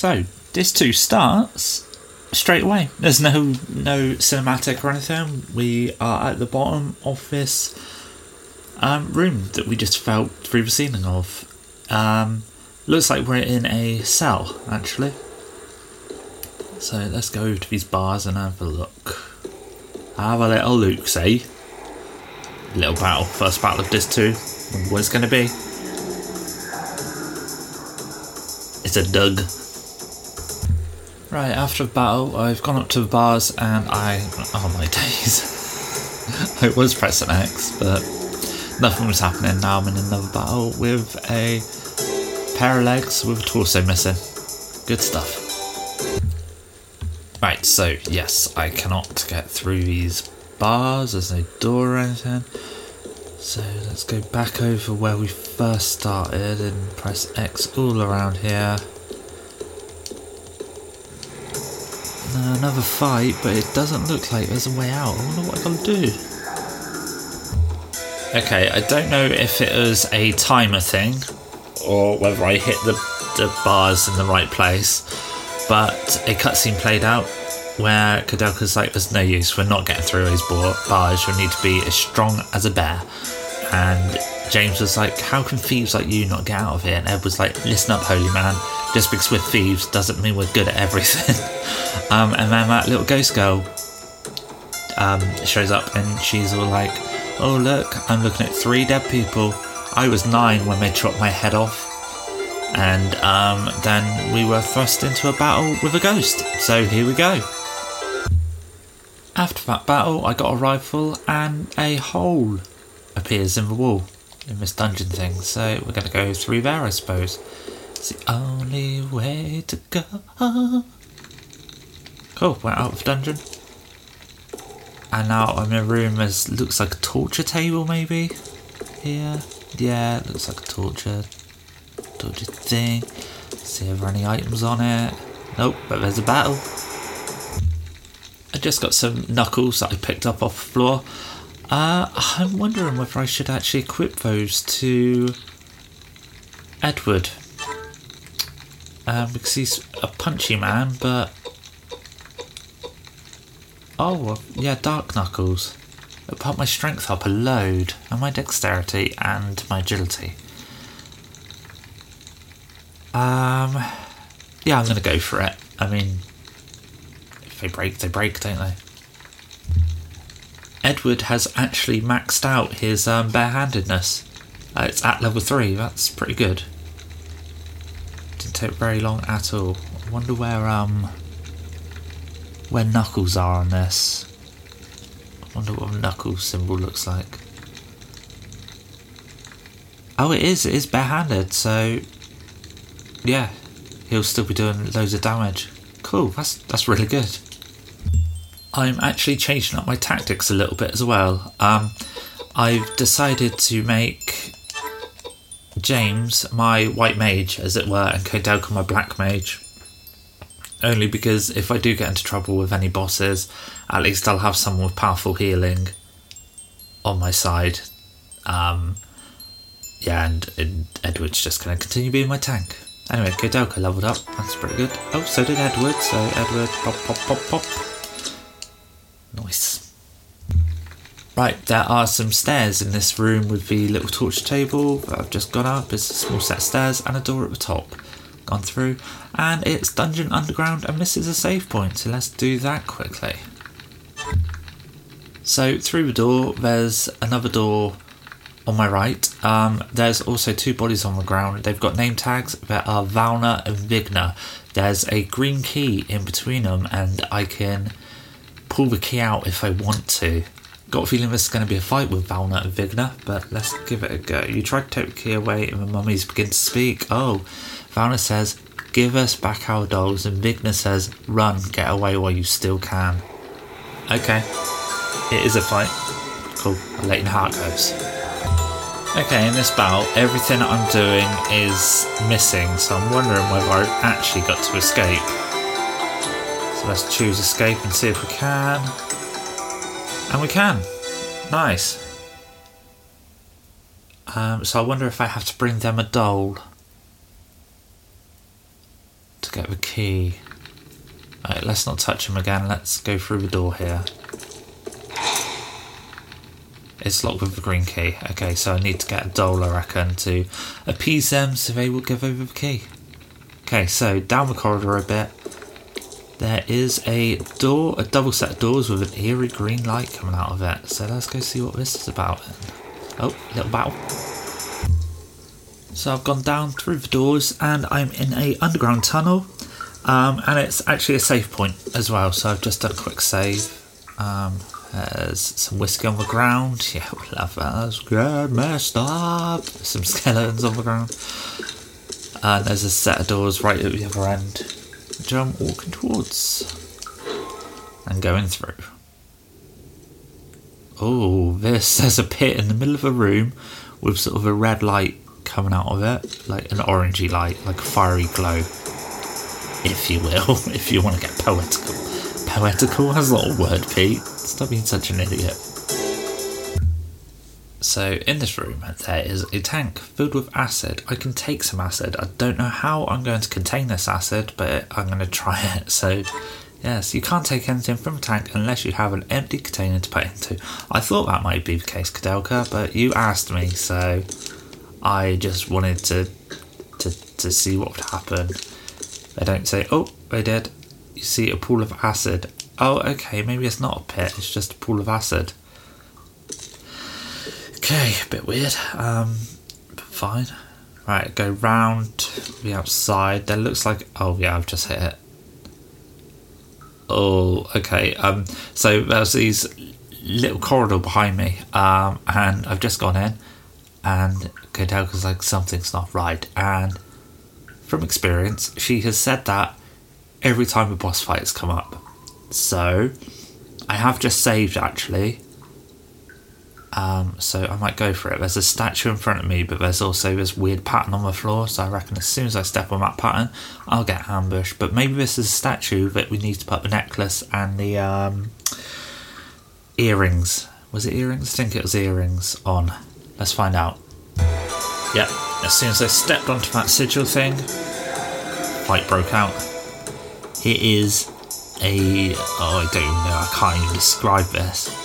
So, this two starts straight away. There's no no cinematic or anything. We are at the bottom of this um, room that we just felt through the ceiling of. Um, looks like we're in a cell, actually. So let's go to these bars and have a look. Have a little look, see? Little battle, first battle of this two. What's going to be? It's a Doug. Right, after the battle, I've gone up to the bars and I. Oh my days. I was pressing X, but nothing was happening. Now I'm in another battle with a pair of legs with a torso missing. Good stuff. Right, so yes, I cannot get through these bars, there's no door or anything. So let's go back over where we first started and press X all around here. Another fight, but it doesn't look like there's a way out. I wonder what I gotta do. Okay, I don't know if it was a timer thing or whether I hit the, the bars in the right place, but a cutscene played out where Koudelka's like, there's no use, we're not getting through these bars, you'll need to be as strong as a bear. And James was like, how can thieves like you not get out of here? And Ed was like, listen up, holy man, just because we're thieves doesn't mean we're good at everything. um, and then that little ghost girl um, shows up and she's all like, oh look, I'm looking at three dead people. I was nine when they chopped my head off. And um, then we were thrust into a battle with a ghost. So here we go. After that battle, I got a rifle and a hole appears in the wall in this dungeon thing. So we're going to go through there, I suppose. It's the only way to go. Cool, we're out of dungeon. And now I'm in a room that looks like a torture table, maybe? Here. Yeah, looks like a torture, torture thing. See if there are any items on it. Nope, but there's a battle. I just got some knuckles that I picked up off the floor. Uh, I'm wondering whether I should actually equip those to Edward. Um, because he's a punchy man, but. Oh, yeah, Dark Knuckles. It put my strength up a load, and my dexterity, and my agility. Um, yeah, I'm gonna go for it. I mean, if they break, they break, don't they? Edward has actually maxed out his um, barehandedness. Uh, it's at level 3, that's pretty good. Didn't take very long at all. I wonder where um where Knuckles are on this. I wonder what the Knuckles symbol looks like. Oh, it is. It is barehanded, so yeah, he'll still be doing loads of damage. Cool. That's that's really good. I'm actually changing up my tactics a little bit as well. Um, I've decided to make James my white mage, as it were, and Koudelka my black mage. Only because if I do get into trouble with any bosses, at least I'll have someone with powerful healing on my side. Um, yeah, and, and Edward's just going to continue being my tank. Anyway, Koudelka leveled up. That's pretty good. Oh, so did Edward. So Edward, pop, pop, pop, pop. Nice. Right, there are some stairs in this room with the little torch table that I've just gone up. It's a small set of stairs and a door at the top. Gone through, and it's Dungeon Underground, and this is a save point, so let's do that quickly. So, through the door, there's another door on my right. Um, there's also two bodies on the ground. They've got name tags that are Valna and Vigna. There's a green key in between them, and I can pull the key out if I want to. Got a feeling this is going to be a fight with Valna and Vigna, but let's give it a go. You try to take the key away and the mummies begin to speak. Oh, Valna says, give us back our dolls, and Vigna says, run, get away while you still can. Okay, it is a fight. Cool, you know goes. Okay, in this battle, everything I'm doing is missing, so I'm wondering whether I actually got to escape. Let's choose escape and see if we can. And we can. Nice. Um, so I wonder if I have to bring them a doll to get the key. Alright, let's not touch him again. Let's go through the door here. It's locked with the green key. Okay, so I need to get a doll, I reckon, to appease them so they will give over the key. Okay, so down the corridor a bit. There is a door, a double set of doors with an eerie green light coming out of it. So let's go see what this is about. Oh, little battle. So I've gone down through the doors and I'm in a underground tunnel. Um, and it's actually a save point as well. So I've just done a quick save. Um, there's some whiskey on the ground. Yeah, we love that. That's good. Messed up. Some skeletons on the ground. And there's a set of doors right at the other end, which I'm walking towards and going through. Oh, this there's a pit in the middle of a room with sort of a red light coming out of it, like an orangey light, like a fiery glow, if you will, if you want to get poetical. Poetical? Not a word, Pete. Stop being such an idiot. So, in this room, there is a tank filled with acid. I can take some acid. I don't know how I'm going to contain this acid, but I'm going to try it. So, yes, you can't take anything from a tank unless you have an empty container to put into. I thought that might be the case, Koudelka, but you asked me, so I just wanted to to to see what would happen. They don't say, "Oh, they did." You see a pool of acid. Oh, okay, maybe it's not a pit. It's just a pool of acid. Okay, a bit weird. Um, fine. Right, go round the outside. There looks like. Oh yeah, I've just hit it. Oh, okay. Um, so there's these little corridor behind me. Um, and I've just gone in, and Koudelka's like something's not right. And from experience, she has said that every time a boss fight has come up. So I have just saved actually. Um, so I might go for it. There's a statue in front of me, but there's also this weird pattern on the floor. So I reckon as soon as I step on that pattern, I'll get ambushed. But maybe this is a statue that we need to put the necklace and the um, earrings. Was it earrings? I think it was earrings on. Let's find out. Yep. As soon as I stepped onto that sigil thing, fight broke out. It is a oh I don't know. I can't even describe this.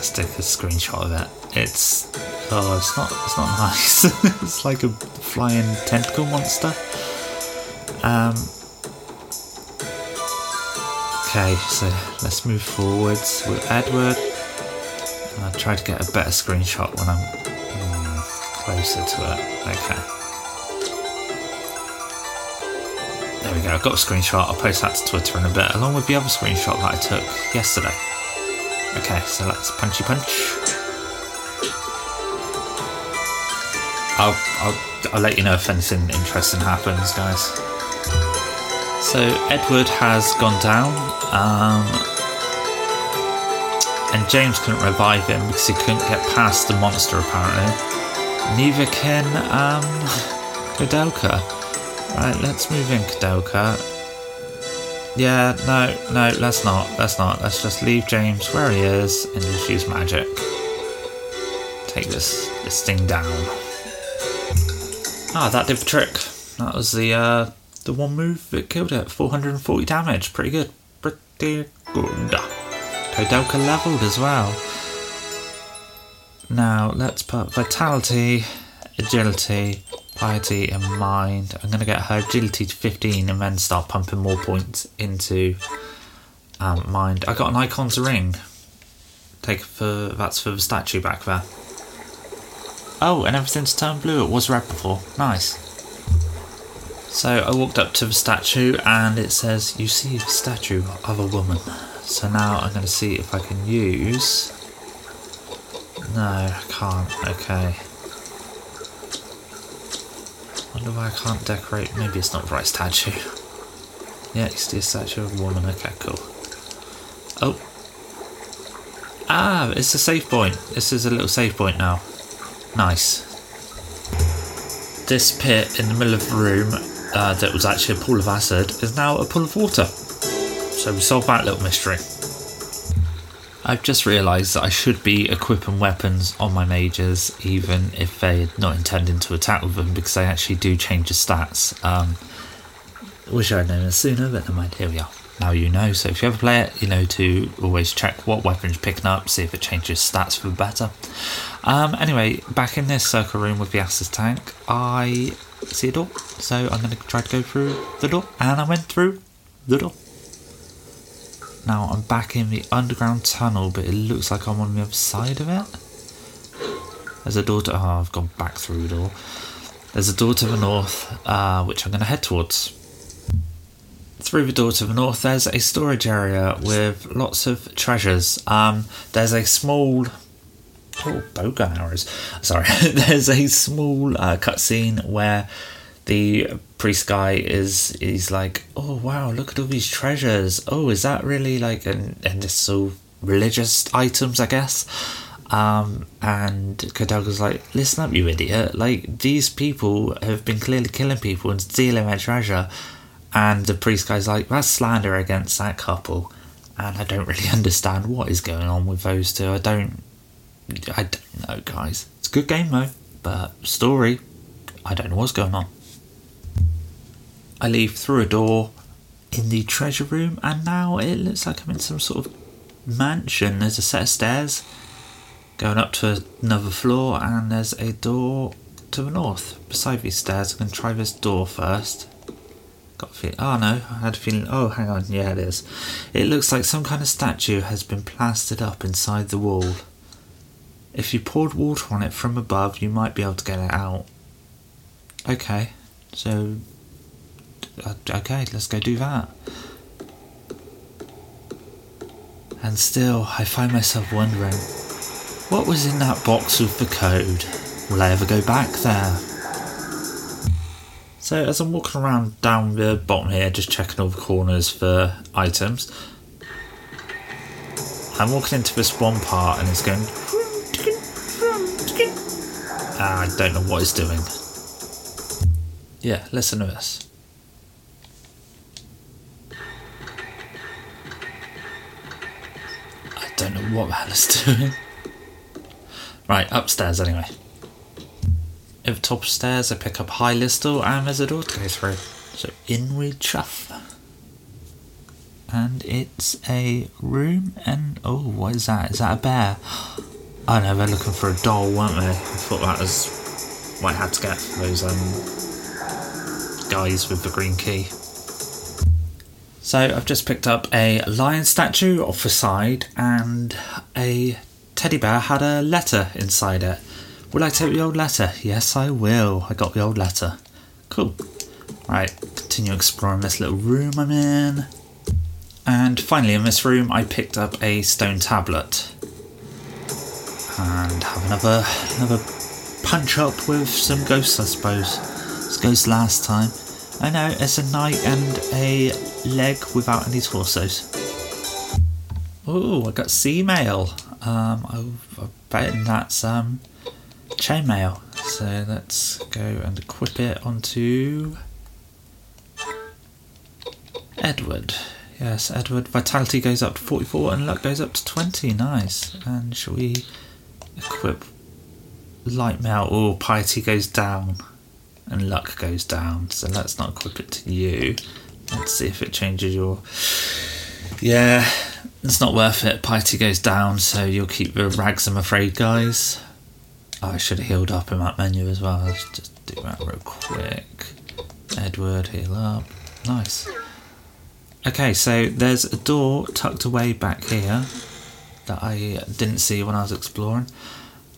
Let's take a screenshot of it. It's oh, it's not it's not nice. it's like a flying tentacle monster. Um. Okay, so let's move forwards with Edward. And I'll try to get a better screenshot when I'm mm, closer to it. Okay. There we go, I've got a screenshot. I'll post that to Twitter in a bit, along with the other screenshot that I took yesterday. Okay, so let's punchy punch. I'll, I'll, I'll let you know if anything interesting happens, guys. So Edward has gone down, um, and James couldn't revive him because he couldn't get past the monster apparently. Neither can um, Koudelka. Right, let's move in, Koudelka. Yeah, no, no, let's not. Let's not. Let's just leave James where he is and just use magic. Take this this thing down. Ah, that did the trick. That was the uh, the one move that killed it. 440 damage. Pretty good. Pretty good. Koudelka leveled as well. Now let's put vitality, agility, piety, and mind. I'm going to get her agility to 15 and then start pumping more points into um, mind. I got an icon's ring. Take for that's for the statue back there. Oh, and everything's turned blue. It was red before. Nice. So I walked up to the statue and it says, You see the statue of a woman. So now I'm going to see if I can use. No, I can't. Okay. Wonder why I can't decorate. Maybe it's not the right statue. Yeah, it's the statue of a woman. Okay, cool. Oh. Ah, it's a save point. This is a little save point now. Nice. This pit in the middle of the room uh, that was actually a pool of acid is now a pool of water. So we solved that little mystery. I've just realised that I should be equipping weapons on my mages, even if they're not intending to attack with them, because they actually do change the stats. Um, wish I'd known this sooner, but never mind, here we are. Now you know, so if you ever play it, you know to always check what weapon you're picking up, see if it changes stats for the better. Um, anyway, back in this circle room with the Estus tank, I see a door, so I'm going to try to go through the door, and I went through the door. Now I'm back in the underground tunnel, but it looks like I'm on the other side of it. There's a door to. Oh, I've gone back through the door. There's a door to the north, uh, which I'm going to head towards. Through the door to the north, there's a storage area with lots of treasures. Um, there's a small. Oh, bowgun arrows. Sorry. there's a small uh, cutscene where the priest guy is is like, oh wow, look at all these treasures. Oh, is that really like and and it's so religious items, I guess. Um, and Koudelka's like, listen up, you idiot! Like these people have been clearly killing people and stealing their treasure. And the priest guy's like, that's slander against that couple. And I don't really understand what is going on with those two. I don't, I don't know, guys. It's a good game though, but story, I don't know what's going on. I leave through a door in the treasure room, and now it looks like I'm in some sort of mansion. There's a set of stairs going up to another floor, and there's a door to the north beside these stairs. I'm going to try this door first. Got a feel. Oh no, I had a feeling. Oh, hang on. Yeah, it is. It looks like some kind of statue has been plastered up inside the wall. If you poured water on it from above, you might be able to get it out. Okay, so okay, let's go do that. And still, I find myself wondering what was in that box with the code? Will I ever go back there? So, as I'm walking around down the bottom here, just checking all the corners for items, I'm walking into this one part and it's going. Ah, I don't know what it's doing. Yeah, listen to this. don't know what the hell is doing. Right, upstairs anyway. At the top of stairs, I pick up Hylistal and there's a door to go through. So in we chuff. And it's a room and oh, what is that? Is that a bear? Oh no, they're looking for a doll, weren't they? I thought that was what I had to get for those um, guys with the green key. So I've just picked up a lion statue off the side and a teddy bear had a letter inside it. Will I take the old letter? Yes, I will. I got the old letter. Cool. Right, continue exploring this little room I'm in. And finally, in this room, I picked up a stone tablet. And have another another punch up with some ghosts, I suppose. It's ghosts last time. I know, it's a knight and a leg without any torsos. Oh, I got C mail. Um, I, I bet that's um, chainmail. So let's go and equip it onto Edward. Yes, Edward. Vitality goes up to 44 and luck goes up to 20. Nice. And shall we equip light mail? Oh, piety goes down and luck goes down. So let's not equip it to you. Let's see if it changes your. Yeah, it's not worth it. Piety goes down, so you'll keep the rags, I'm afraid, guys. Oh, I should have healed up in that menu as well. Let's just do that real quick. Edward, heal up. Nice. Okay, so there's a door tucked away back here that I didn't see when I was exploring.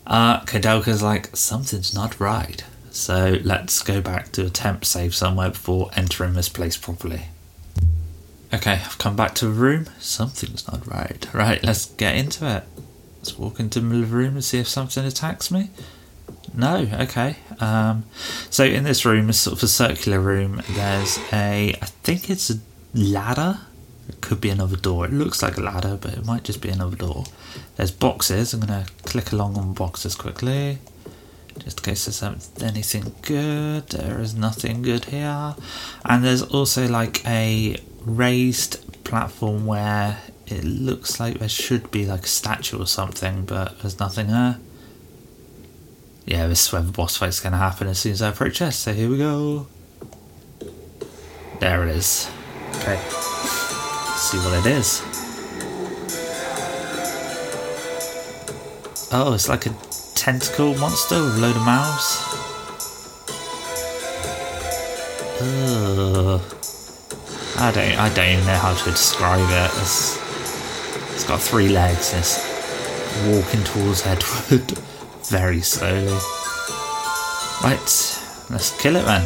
Uh, Koudelka's like, something's not right. So let's go back to attempt save somewhere before entering this place properly. Okay, I've come back to the room. Something's not right. Right, let's get into it. Let's walk into the middle of the room and see if something attacks me. No, okay. Um, so in this room, it's sort of a circular room. There's a, I think it's a ladder. It could be another door. It looks like a ladder, but it might just be another door. There's boxes. I'm going to click along on boxes quickly. Just in case there's anything good. There is nothing good here. And there's also like a raised platform where it looks like there should be like a statue or something, but there's nothing there. Yeah, this is where the boss fight's going to happen as soon as I approach this. So here we go. There it is. Okay. Let's see what it is. Oh, it's like a tentacle monster with a load of mouths. Ugh. I don't I don't even know how to describe it. It's, it's got three legs. It's walking towards Edward very slowly. Right, let's kill it then.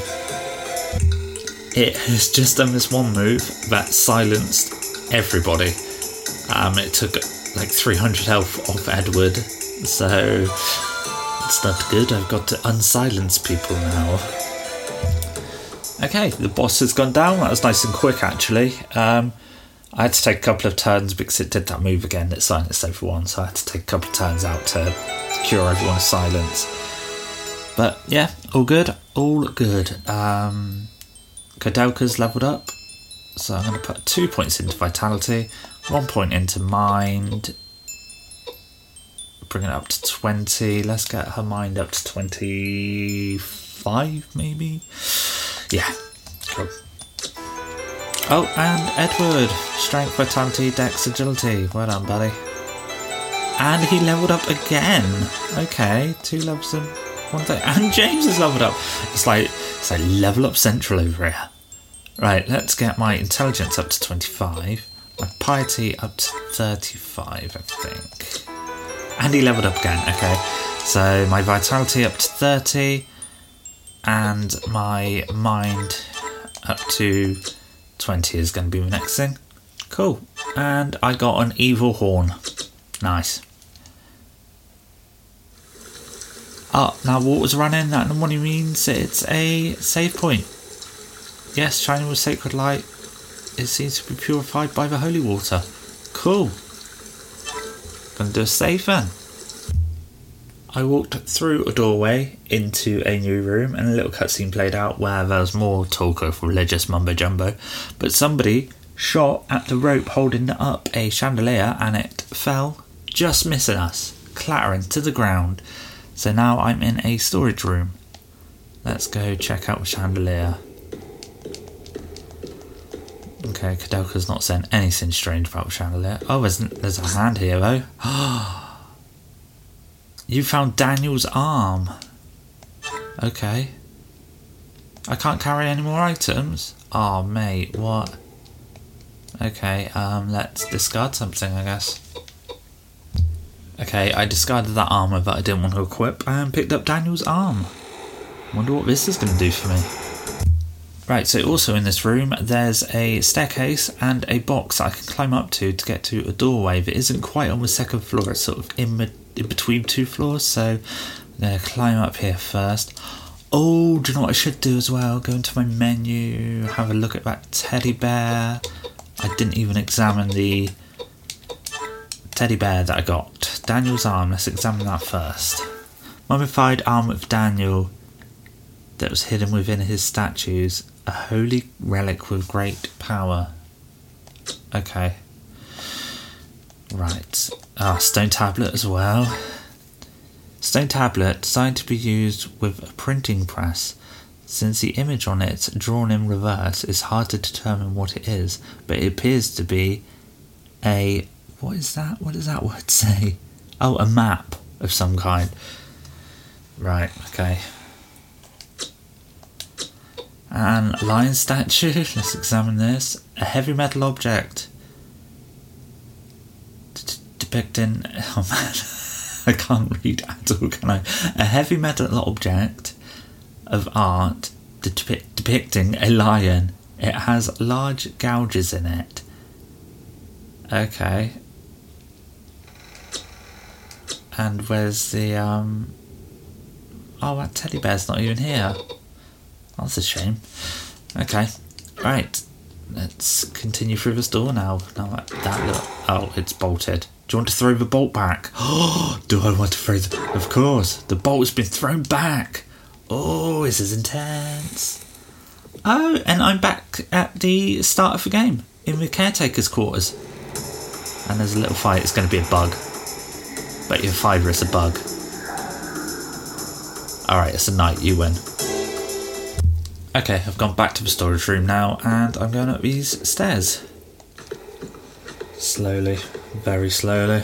It has just done this one move that silenced everybody. Um, it took like 300 health off Edward, so it's not good. I've got to unsilence people now. Okay, the boss has gone down. That was nice and quick, actually. Um, I had to take a couple of turns because it did that move again. that silenced everyone, so I had to take a couple of turns out to cure everyone's silence. But yeah, all good, all good. Um, Koudelka's leveled up, so I'm going to put two points into vitality, one point into mind, bring it up to 20. Let's get her mind up to 25, maybe. Yeah, cool. Oh, and Edward. Strength, vitality, dex, agility. Well done, buddy. And he leveled up again. Okay, two levels in one thing. And James has leveled up. It's like it's like level up central over here. Right, let's get my intelligence up to 25. My piety up to 35, I think. And he leveled up again, okay. So my vitality up to 30 and my mind up to 20 is going to be the next thing. Cool. And I got an evil horn. Nice. Oh, now water's running. That money means it's a save point. Yes, shining with sacred light. It seems to be purified by the holy water. Cool. Gonna do a save then. I walked through a doorway into a new room and a little cutscene played out where there was more talk of religious mumbo jumbo. But somebody shot at the rope holding up a chandelier and it fell, just missing us, clattering to the ground. So now I'm in a storage room. Let's go check out the chandelier. Okay, Koudelka's not saying anything strange about chandelier. Oh, there's, there's a hand here though. you found Daniel's arm. Okay. I can't carry any more items? Oh, mate, what? Okay, um, let's discard something, I guess. Okay, I discarded that armour that I didn't want to equip and picked up Daniel's arm. Wonder what this is going to do for me. Right, so also in this room, there's a staircase and a box I can climb up to to get to a doorway that isn't quite on the second floor. It's sort of in, in between two floors, so I'm going to climb up here first. Oh, do you know what I should do as well? Go into my menu, have a look at that teddy bear. I didn't even examine the teddy bear that I got. Daniel's arm, let's examine that first. Mummified arm of Daniel that was hidden within his statues. A holy relic with great power. Okay. Right. Ah, stone tablet as well. Stone tablet designed to be used with a printing press. Since the image on it, drawn in reverse, is hard to determine what it is, but it appears to be a. What is that? What does that word say? Oh, a map of some kind. Right, okay. And lion statue, let's examine this. A heavy metal object. Depicting. Oh man, I can't read at all, can I? A heavy metal object of art depicting a lion. It has large gouges in it. Okay. And where's the um Oh that teddy bear's not even here. That's a shame. Okay. Right. Let's continue through this door now. Now that, that oh, it's bolted. Do you want to throw the bolt back? Oh, do I want to throw of course. The bolt's been thrown back. Oh, this is intense. Oh, and I'm back at the start of the game in the caretaker's quarters. and there's a little fight. It's going to be a bug. Bet your fiver it's a bug. Alright, it's a knight. You win. Okay, I've gone back to the storage room now, and I'm going up these stairs. Slowly, very slowly.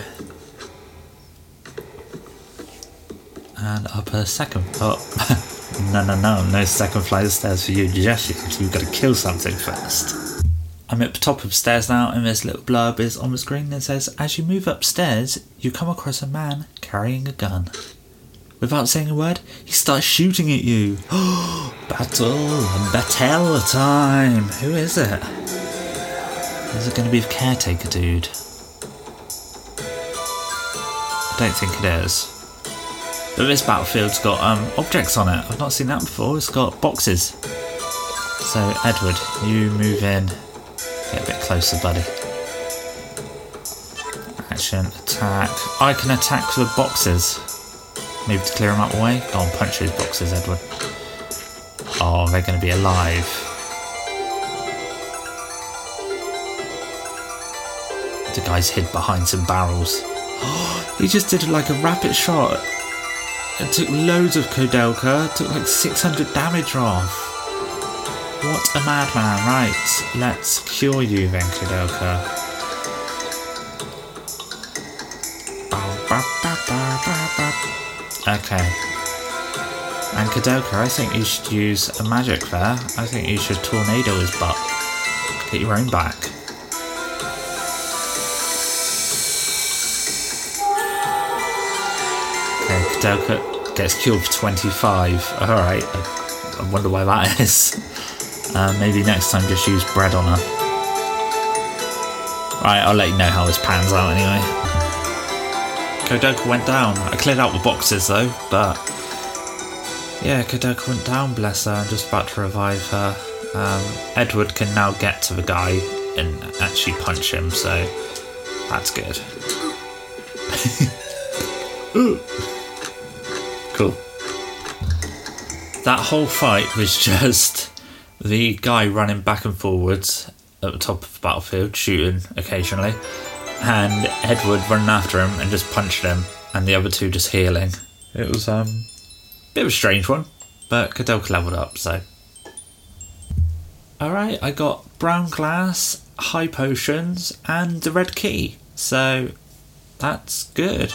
And up a second. Oh, no, no, no, no second flight of stairs for you yet. You've got to kill something first. I'm at the top of the stairs now, and this little blurb is on the screen that says, As you move upstairs, you come across a man carrying a gun. Without saying a word, he starts shooting at you. Battle, battle time. Who is it? Is it going to be the caretaker dude? I don't think it is. But this battlefield's got um, objects on it. I've not seen that before. It's got boxes. So, Edward, you move in. Get a bit closer, buddy. Action, attack. I can attack the boxes. Maybe to clear them out the way. Go on, punch those boxes, Edward. Oh, they're going to be alive. The guy's hid behind some barrels. Oh, he just did like a rapid shot. It took loads of Koudelka. Took like 600 damage off. What a madman. Right, let's cure you then, Koudelka. Okay. And Koudelka, I think you should use a magic there. I think you should tornado his butt. Get your own back. Okay, Koudelka gets killed for 25. Alright, I wonder why that is. Uh, maybe next time just use bread on her. Right, I'll let you know how this pans out anyway. Koudelka went down. I cleared out the boxes though, but yeah, Koudelka went down, bless her. I'm just about to revive her. Um, Edward can now get to the guy and actually punch him, so that's good. cool. That whole fight was just the guy running back and forwards at the top of the battlefield, shooting occasionally, and Edward running after him and just punching him, and the other two just healing. It was um, a bit of a strange one, but Koudelka leveled up, so. Alright, I got brown glass, high potions, and the red key, so that's good.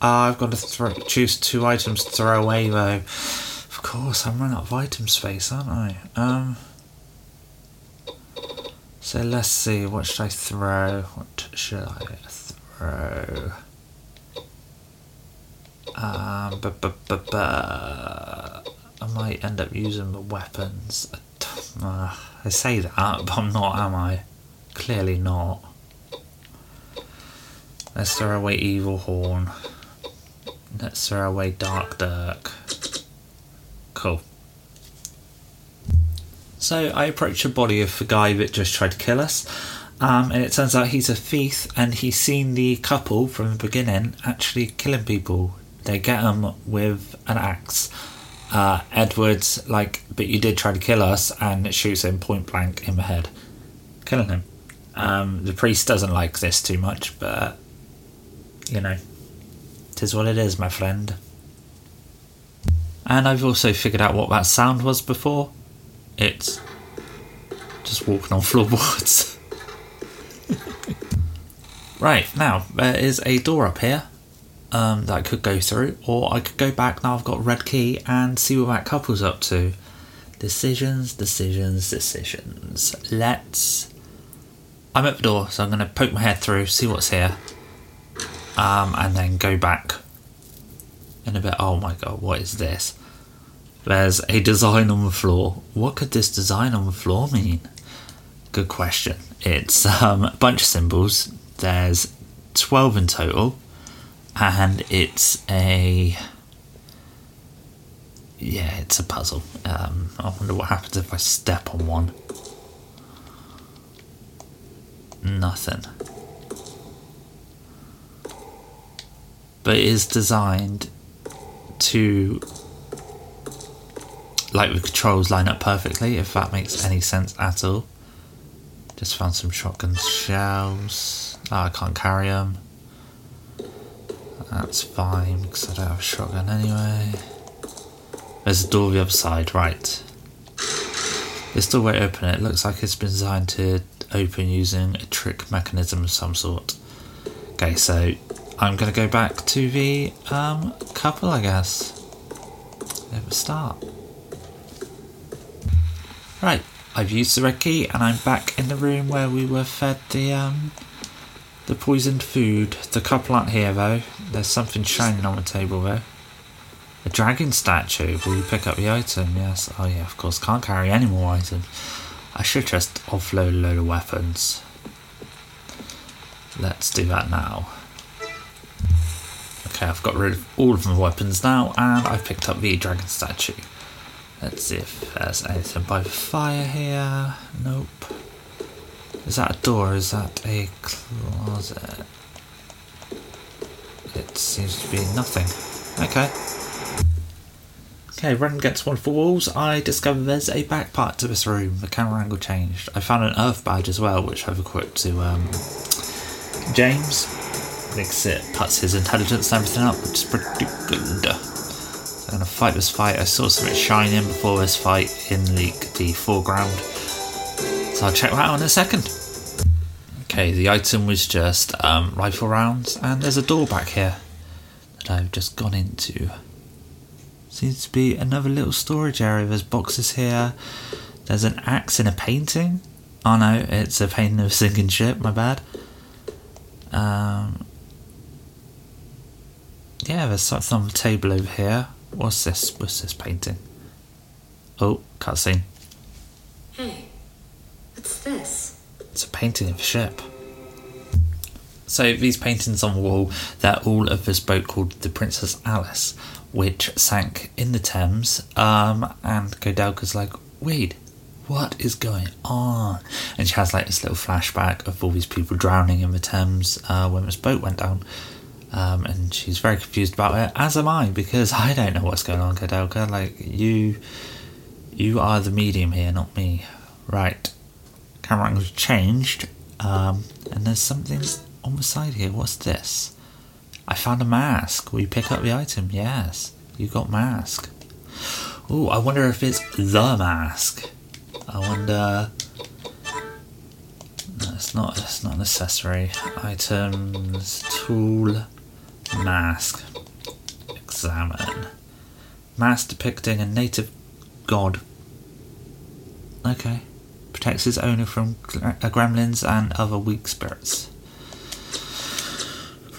Uh, I've got to throw, choose two items to throw away though. Of course, I'm running out of item space, aren't I? Um. So let's see, what should I throw? What should I throw? Um, I might end up using the weapons. Uh, I say that, but I'm not, am I? Clearly not. Let's throw away Evil Horn. Let's throw away Dark Dirk. Cool. So I approach the body of the guy that just tried to kill us, um, and it turns out he's a thief, and he's seen the couple from the beginning actually killing people. They get him with an axe. Uh, Edwards, like, but you did try to kill us, and it shoots him point blank in the head, killing him. Um, the priest doesn't like this too much, but you know, tis what it is, my friend. And I've also figured out what that sound was before. It's just walking on floorboards. right, now, there is a door up here um, that I could go through, or I could go back now I've got red key and see what that couple's up to. Decisions, decisions, decisions. Let's. I'm at the door, so I'm going to poke my head through, see what's here, um, and then go back in a bit. Oh my god, what is this? There's a design on the floor. What could this design on the floor mean? Good question. It's um, a bunch of symbols. There's 12 in total, and it's a. Yeah, it's a puzzle. Um, I wonder what happens if I step on one. Nothing. But it is designed to like the controls line up perfectly, if that makes any sense at all. Just found some shotgun shells. Oh, I can't carry them. That's fine because I don't have a shotgun anyway. There's a door the other side, right. This door won't open it. Looks like it's been designed to open using a trick mechanism of some sort. Okay, so I'm going to go back to the um, couple, I guess. At the start. Right, I've used the red key and I'm back in the room where we were fed the um, the poisoned food. The couple aren't here though. There's something shining on the table though. A dragon statue. Will you pick up the item? Yes. Oh yeah, of course. Can't carry any more items. I should just offload a load of weapons. Let's do that now. Okay, I've got rid of all of my weapons now, and I've picked up the dragon statue. Let's see if there's anything by fire here. Nope. Is that a door? Is that a closet? It seems to be nothing. Okay. Okay, running against one of the walls, I discovered there's a back part to this room. The camera angle changed. I found an earth badge as well, which I've equipped to um, James. Makes it puts his intelligence and everything up, which is pretty good. So I'm gonna fight this fight. I saw something shining before this fight in the, the foreground. So I'll check that out in a second. Okay, the item was just um, rifle rounds, and there's a door back here that I've just gone into. Seems to be another little storage area. There's boxes here. There's an axe in a painting. Oh no, it's a painting of a sinking ship. My bad. Um, yeah, there's something on the table over here. What's this? What's this painting? Oh, cutscene. Hey, what's this? It's a painting of a ship. So these paintings on the wall, they're all of this boat called the Princess Alice, which sank in the Thames. Um, and Koudelka's like, wait, what is going on? And she has like this little flashback of all these people drowning in the Thames uh, when this boat went down. Um, and she's very confused about it, as am I, because I don't know what's going on, Koudelka. Like you, you are the medium here, not me. Right. Camera angle's changed, um, and there's something on the side here. What's this? I found a mask. Will you pick up the item? Yes, you got mask. Oh, I wonder if it's the mask. I wonder. No, it's not. It's not an accessory. Items, tool, mask. Examine. Mask depicting a native god. Okay. Protects his owner from uh, gremlins and other weak spirits.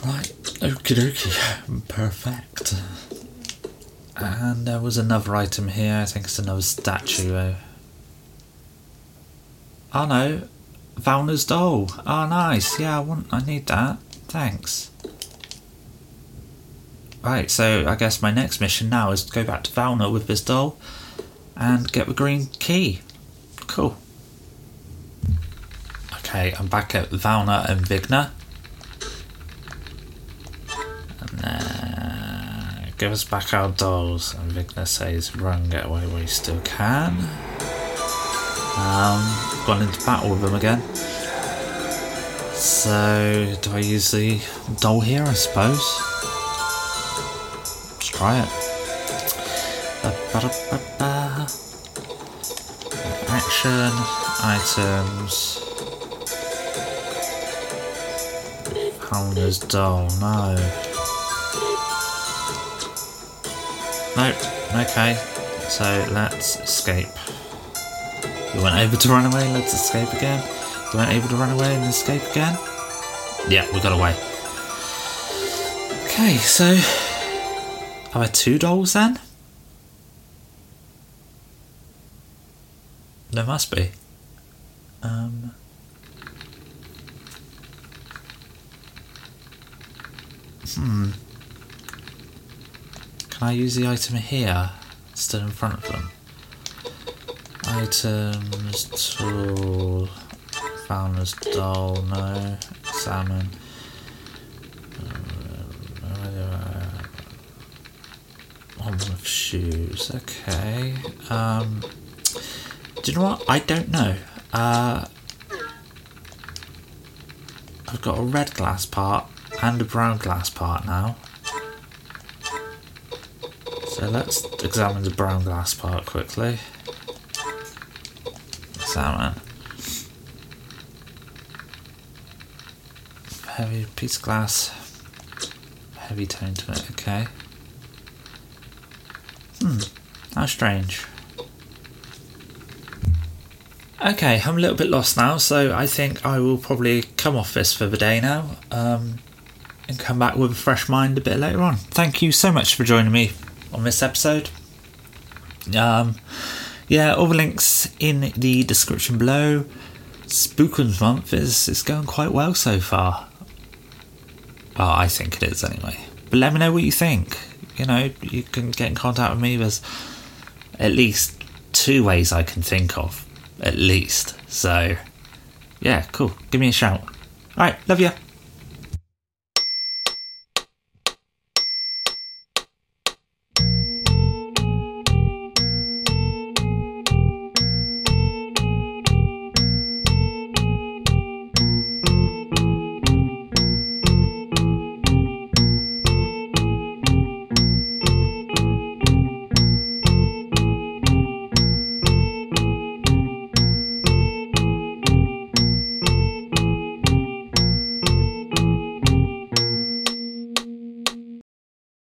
Right. Okie dokie. Perfect. And there was another item here. I think it's another statue. Oh no, Valna's doll. Oh nice. Yeah, I want. I need that. Thanks. Right, so I guess my next mission now is to go back to Valna with this doll and get the green key. Cool. Okay, I'm back at Valna and Vigna. And give us back our dolls. And Vigna says, run, get away while you still can. Um, gone into battle with them again. So, do I use the doll here, I suppose? Try it. Action, items. Hounder's doll, no. Nope, okay. So let's escape. You weren't able to run away, let's escape again. You weren't able to run away and escape again. Yeah, we got away. Okay, so are there two dolls then? There must be. Um. Hmm. Can I use the item here instead in front of them? Items, tool, Fowler's doll, no, salmon. With shoes, okay. Um, do you know what? I don't know. Uh, I've got a red glass part and a brown glass part now. So let's examine the brown glass part quickly. Examine. Heavy piece of glass. Heavy tone to it, okay. How strange. Okay, I'm a little bit lost now, so I think I will probably come off this for the day now um, and come back with a fresh mind a bit later on. Thank you so much for joining me on this episode. Um, yeah, all the links in the description below. Spookums month is, is going quite well so far. Well, I think it is anyway. But let me know what you think. You know, you can get in contact with me. There's at least two ways I can think of. At least. So, yeah, cool. Give me a shout. Alright, love you.